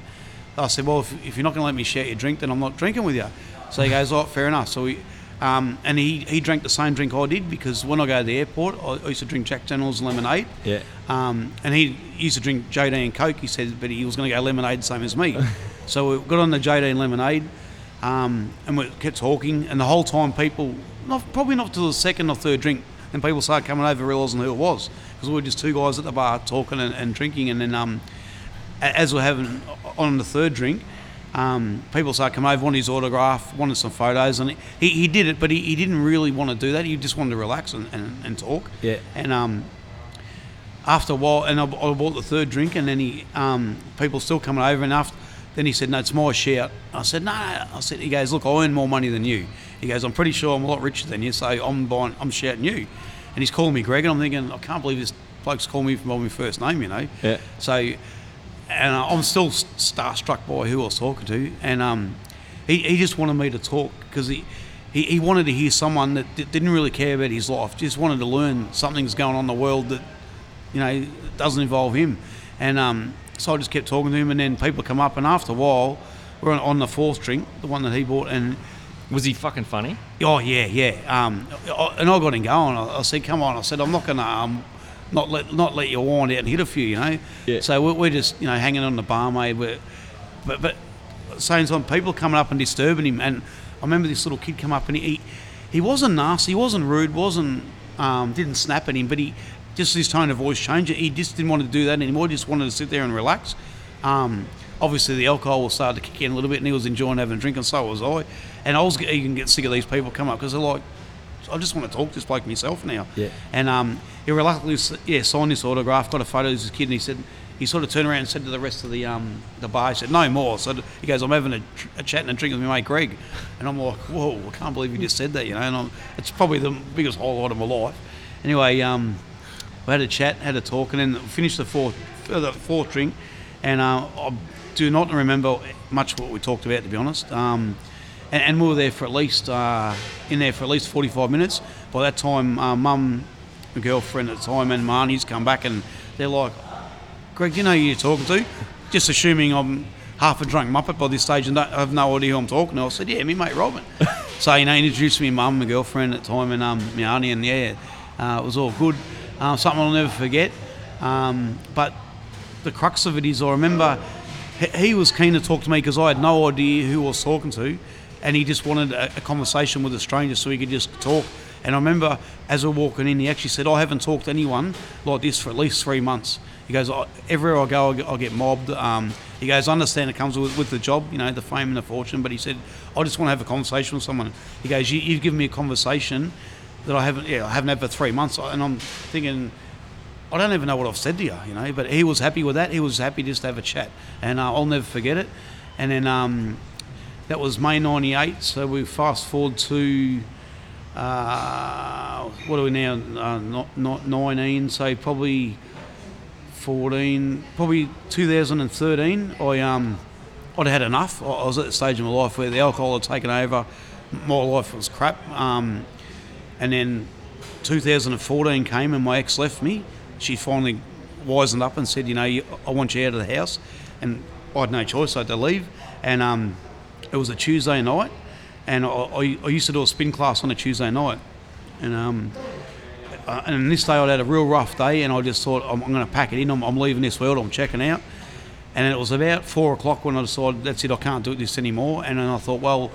I said, well, if, if you're not going to let me share your drink, then I'm not drinking with you. So he goes, oh, fair enough. So we, um, and he, he drank the same drink I did because when I go to the airport, I, I used to drink Jack Daniels lemonade. Yeah. Um, and he used to drink JD and Coke, he said, but he was going to go lemonade the same as me. so we got on the JD and lemonade, um, and we kept talking. And the whole time, people, not, probably not till the second or third drink, then people started coming over realising who it was. Because we were just two guys at the bar talking and, and drinking. And then um, as we're having on the third drink, um, people started coming over, wanted his autograph, wanted some photos, and he, he did it, but he, he didn't really want to do that. He just wanted to relax and, and, and talk. Yeah. And um, after a while, and I, I bought the third drink, and then he, um, people still coming over, and after, then he said, "No, it's my shout." I said, "No, no." I said, "He goes, look, I earn more money than you." He goes, "I'm pretty sure I'm a lot richer than you, so I'm buying, I'm shouting you." And he's calling me Greg, and I'm thinking, I can't believe this bloke's calling me by my first name, you know. Yeah. So, and uh, I'm still starstruck by who I was talking to, and um, he, he just wanted me to talk because he, he, he wanted to hear someone that d- didn't really care about his life, just wanted to learn something's going on in the world that, you know, doesn't involve him. And um, so I just kept talking to him, and then people come up, and after a while, we're on, on the fourth drink, the one that he bought, and Was he fucking funny? Oh yeah, yeah. Um, I- and I got him going. I, I said, "Come on!" I said, "I'm not gonna um, not let not let you wind out and hit a few, you know." Yeah. So we're, we're just you know hanging on the barmaid. We're, but but at the same time, people coming up and disturbing him. And I remember this little kid come up and he he wasn't nasty, he wasn't rude, wasn't um, didn't snap at him, but he just his tone of voice changed. He just didn't want to do that anymore. He just wanted to sit there and relax. Um, obviously, the alcohol was starting to kick in a little bit, and he was enjoying having a drink, and so was I. And I was even getting sick of these people come up because they're like, I just want to talk to this bloke myself now. Yeah. And um, he reluctantly, yeah, signed this autograph, got a photo of his kid, and he said, he sort of turned around and said to the rest of the um, the bar, he said, no more. So he goes, I'm having a, tr- a chat and a drink with my mate Greg. And I'm like, whoa, I can't believe you just said that, you know. And I'm, it's probably the biggest highlight of my life. Anyway, um, we had a chat, had a talk, and then finished the fourth, uh, the fourth drink, and uh, I do not remember much what we talked about, to be honest. Um, and, and we were there for at least uh, in there for at least 45 minutes. By that time, uh, mum, my girlfriend at the time, and my aunties come back, and they're like, "Greg, do you know who you're talking to?" Just assuming I'm half a drunk muppet by this stage and don't, I have no idea who I'm talking to. I said, "Yeah, me mate Robin." so you know, he introduced me, mum, my girlfriend at the time, and um, my auntie, and yeah, uh, it was all good. Uh, something I'll never forget. Um, but the crux of it is, I remember he, was keen to talk to me because I had no idea who I was talking to, and he just wanted a, a conversation with a stranger so he could just talk. And I remember as we we're walking in, he actually said, "I haven't talked to anyone like this for at least three months." He goes, "Everywhere I go, I get, I get mobbed." Um, he goes, "I understand it comes with, with the job, you know, the fame and the fortune." But he said, "I just want to have a conversation with someone." He goes, you, "You've given me a conversation that I haven't, yeah, I haven't had for three months," and I'm thinking. I don't even know what I've said to you, you know, but he was happy with that. He was happy just to have a chat, and uh, I'll never forget it. And then um, that was May '98, so we fast forward to uh, what are we now? Uh, not not 19, so probably 14, probably 2013. I um, I'd had enough. I was at the stage of my life where the alcohol had taken over. My life was crap. Um, and then 2014 came and my ex left me. She finally wisened up and said, you know, I want you out of the house. And I had no choice. I had to leave. And um, it was a Tuesday night. And I, I, I used to do a spin class on a Tuesday night. And um, uh, and this day I'd had a real rough day, and I just thought I'm, I'm going to pack it in. I'm, I'm leaving this world. I'm checking out. And it was about four o'clock when I decided that's it. I can't do this anymore. And then I thought, well,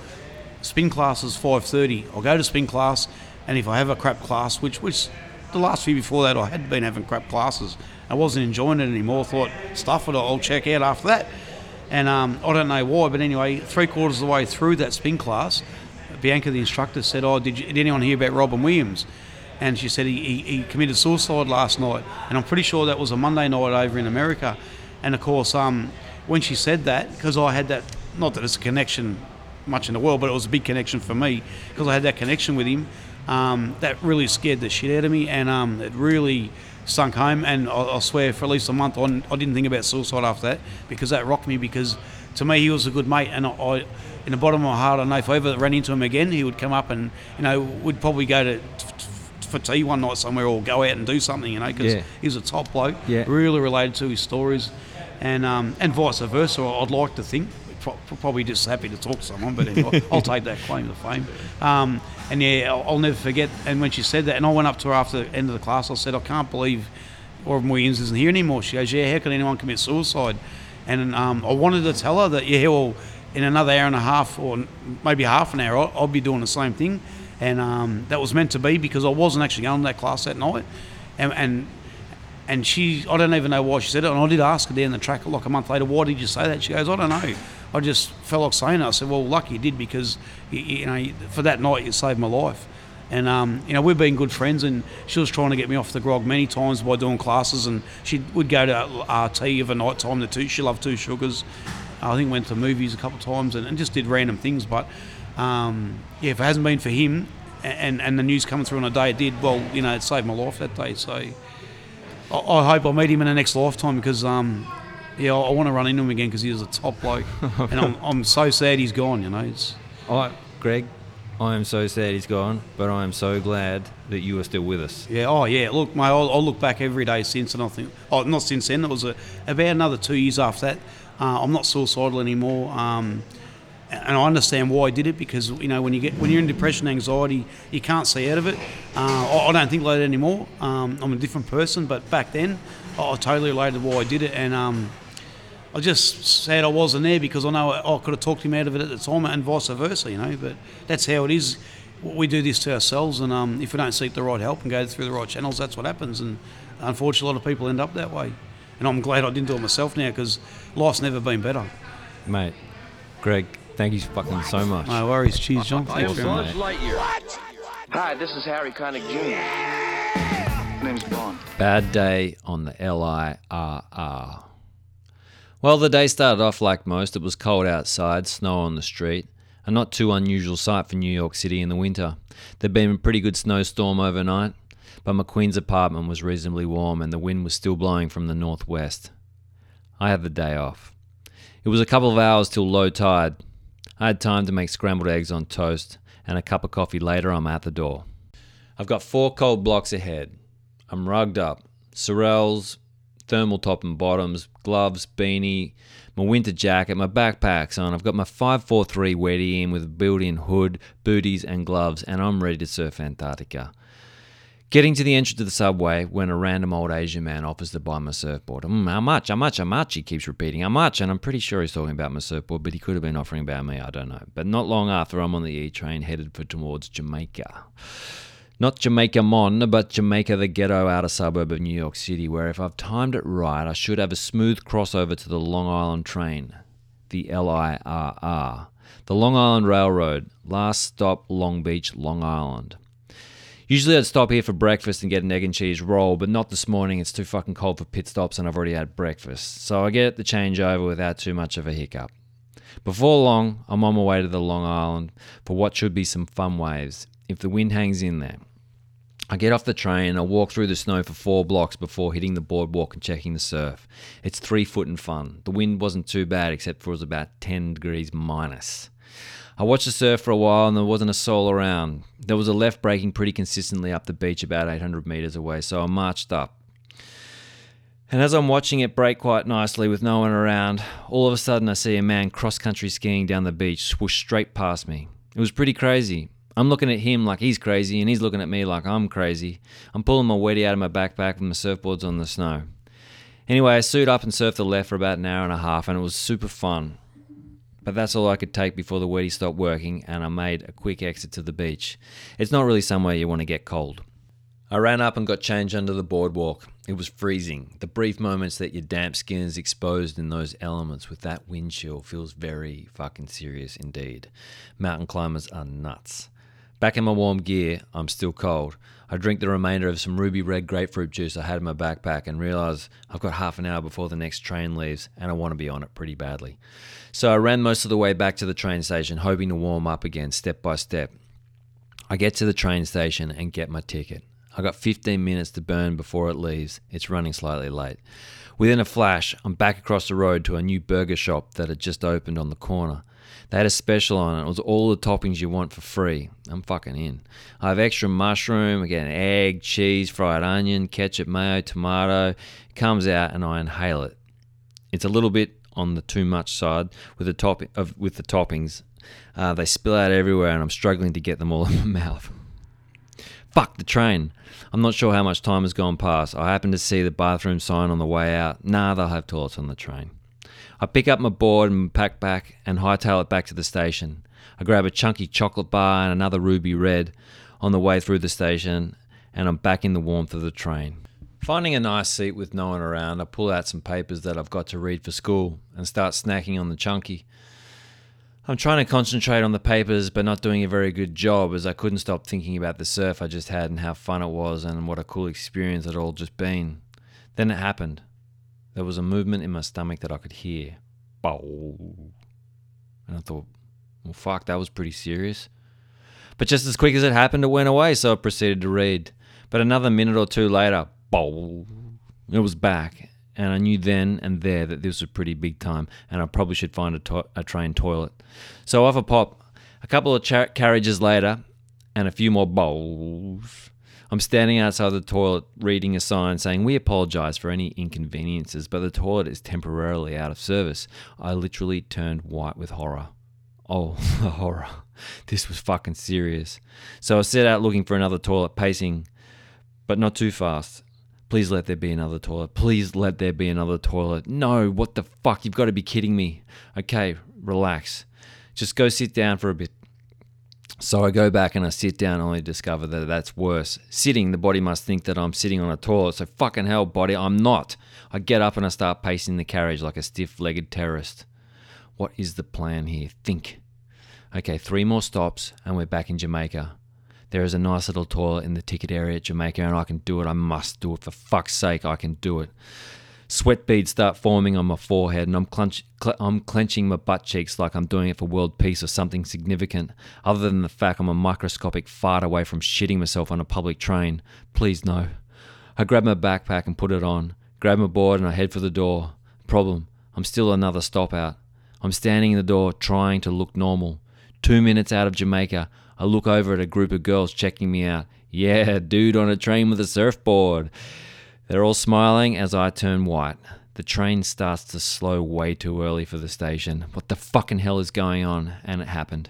spin class is five thirty. I'll go to spin class, and if I have a crap class, which was the last few before that I had been having crap classes, I wasn't enjoying it anymore. Thought stuff it. I'll check out after that. And um, I don't know why, but anyway, three quarters of the way through that spin class, Bianca, the instructor, said, "Oh, did, you, did anyone hear about Robin Williams?" And she said he, he, he committed suicide last night, and I'm pretty sure that was a Monday night over in America. And of course, um, when she said that, because I had that, not that it's a connection much in the world, but it was a big connection for me because I had that connection with him. Um, that really scared the shit out of me, and um, it really sunk home. And I, I swear, for at least a month, on, I didn't think about suicide after that because that rocked me. Because to me, he was a good mate, and I, I in the bottom of my heart, I know if I ever ran into him again, he would come up and you know we'd probably go to for tea one night somewhere or go out and do something, you know, because Yeah. he was a top bloke. Yeah. Really related to his stories, and um, and vice versa. I'd like to think. Pro- Probably just happy to talk to someone, but anyway, I'll take that claim to fame. Um, and yeah, I'll, I'll never forget. And when she said that, and I went up to her after the end of the class, I said, I can't believe Robin Williams isn't here anymore. She goes, Yeah, how can anyone commit suicide? And um, I wanted to tell her that, yeah, well, in another hour and a half, or maybe half an hour, I'll, I'll be doing the same thing. And um, that was meant to be because I wasn't actually going to that class that night. And, and and she, I don't even know why she said it. And I did ask her down the track like a month later, why did you say that? She goes, I don't know. I just felt like saying it. I said, well, lucky you did because, you, you know, for that night you saved my life. And, um, you know, we've been good friends and she was trying to get me off the grog many times by doing classes and she would go to RT of a night time, the two, she loved two sugars. I think went to movies a couple of times and, and just did random things. But, um, yeah, if it hasn't been for him and, and the news coming through on a day it did, well, you know, it saved my life that day. So, I, I hope I meet him in the next lifetime because, um, yeah, I, I want to run into him again because he was a top bloke, and I'm, I'm so sad he's gone. You know, it's I, Greg, I am so sad he's gone, but I am so glad that you are still with us. yeah, oh yeah. Look, mate, I'll, I'll look back every day since, and I think, oh, not since then. It was a, about another two years after that. Uh, I'm not suicidal anymore. Um, and I understand why I did it because you know when you get when you're in depression, anxiety, you can't see out of it. Uh, I, I don't think like that anymore. Um, I'm a different person, but back then, I, I totally related to why I did it, and um, I just sad I wasn't there because I know I, I could have talked him out of it at the time, and vice versa, you know. But that's how it is. We do this to ourselves, and um, if we don't seek the right help and go through the right channels, that's what happens. And unfortunately, a lot of people end up that way. And I'm glad I didn't do it myself now because life's never been better. Mate, Greg, thank you for fucking so much. No worries. Cheers, John. Thanks very much. Hi, this is Harry Connick Jr. Name's Bond. Bad day on the LIRR. Well, the day started off like most. It was cold outside, snow on the street. A not too unusual sight for New York City in the winter. There'd been a pretty good snowstorm overnight, but my Queens apartment was reasonably warm and the wind was still blowing from the northwest. I had the day off. It was a couple of hours till low tide. I had time to make scrambled eggs on toast, and a cup of coffee later, I'm out the door. I've got four cold blocks ahead. I'm rugged up. Sorels, thermal top and bottoms, gloves, beanie, my winter jacket, my backpack's on. I've got my 543 Weddy in with a built-in hood, booties and gloves, and I'm ready to surf Antarctica. Getting to the entrance of the subway when a random old Asian man offers to buy my surfboard. Mm, how much? How much? How much? He keeps repeating, how much? And I'm pretty sure he's talking about my surfboard, but he could have been offering about me. I don't know. But not long after, I'm on the E train headed for towards Jamaica. Not Jamaica Mon, but Jamaica, the ghetto outer suburb of New York City, where if I've timed it right, I should have a smooth crossover to the Long Island train, the LIRR, the Long Island Railroad, last stop Long Beach, Long Island. Usually I'd stop here for breakfast and get an egg and cheese roll, but not this morning. It's too fucking cold for pit stops and I've already had breakfast. So I get the changeover without too much of a hiccup. Before long, I'm on my way to the Long Island for what should be some fun waves, if the wind hangs in there. I get off the train I walk through the snow for four blocks before hitting the boardwalk and checking the surf. It's three foot and fun. The wind wasn't too bad except for it was about 10 degrees minus. I watched the surf for a while and there wasn't a soul around. There was a left breaking pretty consistently up the beach about 800 meters away, so I marched up. And as I'm watching it break quite nicely with no one around, all of a sudden I see a man cross country skiing down the beach swoosh straight past me. It was pretty crazy. I'm looking at him like he's crazy, and he's looking at me like I'm crazy. I'm pulling my weddy out of my backpack with my surfboards on the snow. Anyway, I suit up and surfed the left for about an hour and a half, and it was super fun. But that's all I could take before the weddy stopped working, and I made a quick exit to the beach. It's not really somewhere you want to get cold. I ran up and got changed under the boardwalk. It was freezing. The brief moments that your damp skin is exposed in those elements with that wind chill feels very fucking serious indeed. Mountain climbers are nuts. Back in my warm gear, I'm still cold. I drink the remainder of some ruby red grapefruit juice I had in my backpack and realize I've got half an hour before the next train leaves and I want to be on it pretty badly. So I ran most of the way back to the train station, hoping to warm up again step by step. I get to the train station and get my ticket. I got 15 minutes to burn before it leaves. It's running slightly late. Within a flash, I'm back across the road to a new burger shop that had just opened on the corner. They had a special on it. It was all the toppings you want for free. I'm fucking in. I have extra mushroom, again, egg, cheese, fried onion, ketchup, mayo, tomato. It comes out and I inhale it. It's a little bit on the too much side with the top of with the toppings. Uh, they spill out everywhere and I'm struggling to get them all in my mouth. Fuck the train. I'm not sure how much time has gone past. I happen to see the bathroom sign on the way out. Nah, they'll have toilets on the train. I pick up my board and pack back and hightail it back to the station. I grab a chunky chocolate bar and another ruby red on the way through the station, and I'm back in the warmth of the train. Finding a nice seat with no one around, I pull out some papers that I've got to read for school and start snacking on the chunky. I'm trying to concentrate on the papers, but not doing a very good job as I couldn't stop thinking about the surf I just had and how fun it was and what a cool experience it all just been. Then it happened. There was a movement in my stomach that I could hear. And I thought, well, fuck, that was pretty serious. But just as quick as it happened, it went away, so I proceeded to read. But another minute or two later, it was back. And I knew then and there that this was pretty big time, and I probably should find a, to- a train toilet. So off a pop, a couple of char- carriages later, and a few more bowls. I'm standing outside the toilet reading a sign saying, We apologize for any inconveniences, but the toilet is temporarily out of service. I literally turned white with horror. Oh, the horror. This was fucking serious. So I set out looking for another toilet, pacing, but not too fast. Please let there be another toilet. Please let there be another toilet. No, what the fuck? You've got to be kidding me. Okay, relax. Just go sit down for a bit. So I go back and I sit down, only discover that that's worse. Sitting, the body must think that I'm sitting on a toilet. So fucking hell, body, I'm not. I get up and I start pacing the carriage like a stiff legged terrorist. What is the plan here? Think. Okay, three more stops and we're back in Jamaica. There is a nice little toilet in the ticket area at Jamaica and I can do it. I must do it. For fuck's sake, I can do it. Sweat beads start forming on my forehead, and I'm, clench, cl- I'm clenching my butt cheeks like I'm doing it for world peace or something significant, other than the fact I'm a microscopic fart away from shitting myself on a public train. Please, no. I grab my backpack and put it on, grab my board, and I head for the door. Problem, I'm still another stop out. I'm standing in the door trying to look normal. Two minutes out of Jamaica, I look over at a group of girls checking me out. Yeah, dude on a train with a surfboard. They're all smiling as I turn white. The train starts to slow way too early for the station. What the fucking hell is going on? And it happened.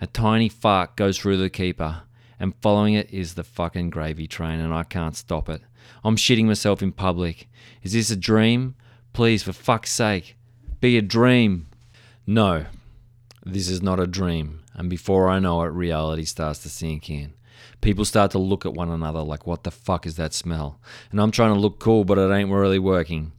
A tiny fart goes through the keeper, and following it is the fucking gravy train, and I can't stop it. I'm shitting myself in public. Is this a dream? Please, for fuck's sake, be a dream. No, this is not a dream. And before I know it, reality starts to sink in. People start to look at one another like, what the fuck is that smell? And I'm trying to look cool, but it ain't really working.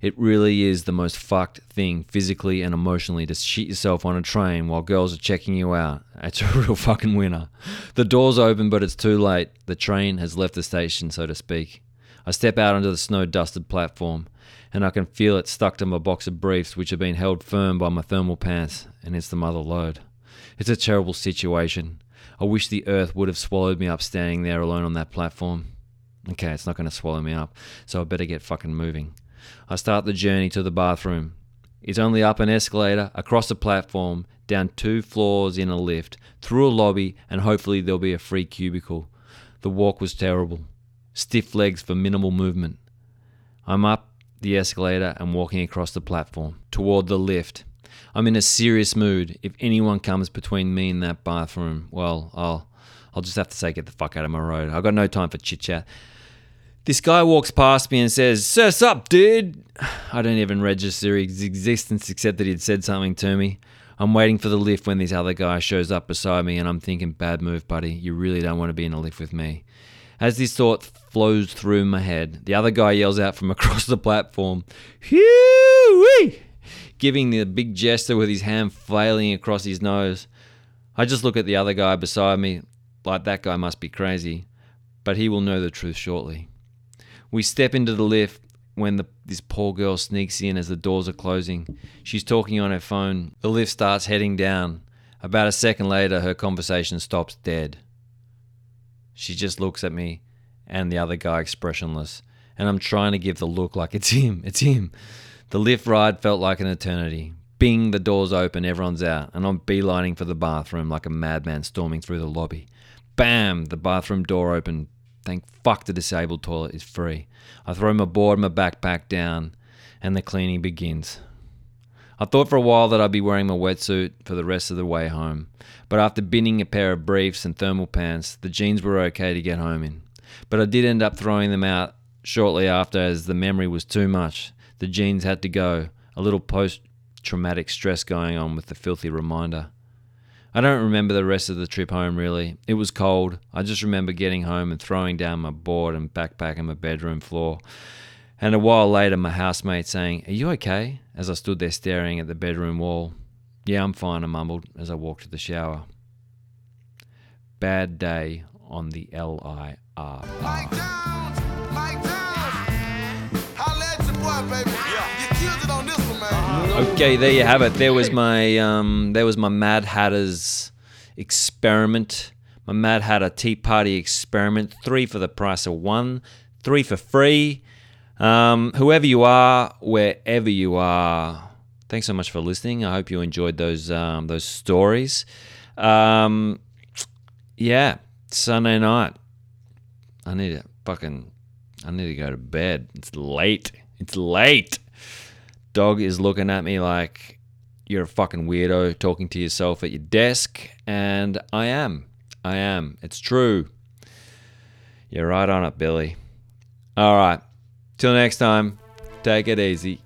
It really is the most fucked thing physically and emotionally to shit yourself on a train while girls are checking you out. It's a real fucking winner. The doors open, but it's too late. The train has left the station, so to speak. I step out onto the snow dusted platform, and I can feel it stuck to my box of briefs, which have been held firm by my thermal pants, and it's the mother load. It's a terrible situation. I wish the earth would have swallowed me up standing there alone on that platform. Okay, it's not going to swallow me up, so I better get fucking moving. I start the journey to the bathroom. It's only up an escalator, across a platform, down two floors in a lift, through a lobby, and hopefully there'll be a free cubicle. The walk was terrible. Stiff legs for minimal movement. I'm up the escalator and walking across the platform toward the lift. I'm in a serious mood. If anyone comes between me and that bathroom, well, I'll I'll just have to say get the fuck out of my road. I've got no time for chit chat. This guy walks past me and says, "Surf's up, dude." I don't even register his existence except that he'd said something to me. I'm waiting for the lift when this other guy shows up beside me, and I'm thinking, "Bad move, buddy. You really don't want to be in a lift with me." As this thought flows through my head, the other guy yells out from across the platform, "Hee!" Giving the big gesture with his hand flailing across his nose. I just look at the other guy beside me, like that guy must be crazy, but he will know the truth shortly. We step into the lift when the, this poor girl sneaks in as the doors are closing. She's talking on her phone. The lift starts heading down. About a second later, her conversation stops dead. She just looks at me and the other guy expressionless, and I'm trying to give the look like it's him, it's him. The lift ride felt like an eternity. Bing, the doors open, everyone's out, and I'm beelining for the bathroom like a madman storming through the lobby. Bam! The bathroom door open. Thank fuck the disabled toilet is free. I throw my board and my backpack down, and the cleaning begins. I thought for a while that I'd be wearing my wetsuit for the rest of the way home, but after binning a pair of briefs and thermal pants, the jeans were okay to get home in. But I did end up throwing them out shortly after as the memory was too much. The jeans had to go, a little post traumatic stress going on with the filthy reminder. I don't remember the rest of the trip home really. It was cold. I just remember getting home and throwing down my board and backpack on my bedroom floor. And a while later, my housemate saying, Are you okay? as I stood there staring at the bedroom wall. Yeah, I'm fine, I mumbled as I walked to the shower. Bad day on the L I R R. Okay, there you have it. There was my um, there was my Mad Hatter's experiment. My Mad Hatter Tea Party experiment. Three for the price of one. Three for free. Um, whoever you are, wherever you are, thanks so much for listening. I hope you enjoyed those um, those stories. Um, yeah, Sunday night. I need to fucking. I need to go to bed. It's late. It's late. Dog is looking at me like you're a fucking weirdo talking to yourself at your desk, and I am. I am. It's true. You're right on it, Billy. All right. Till next time, take it easy.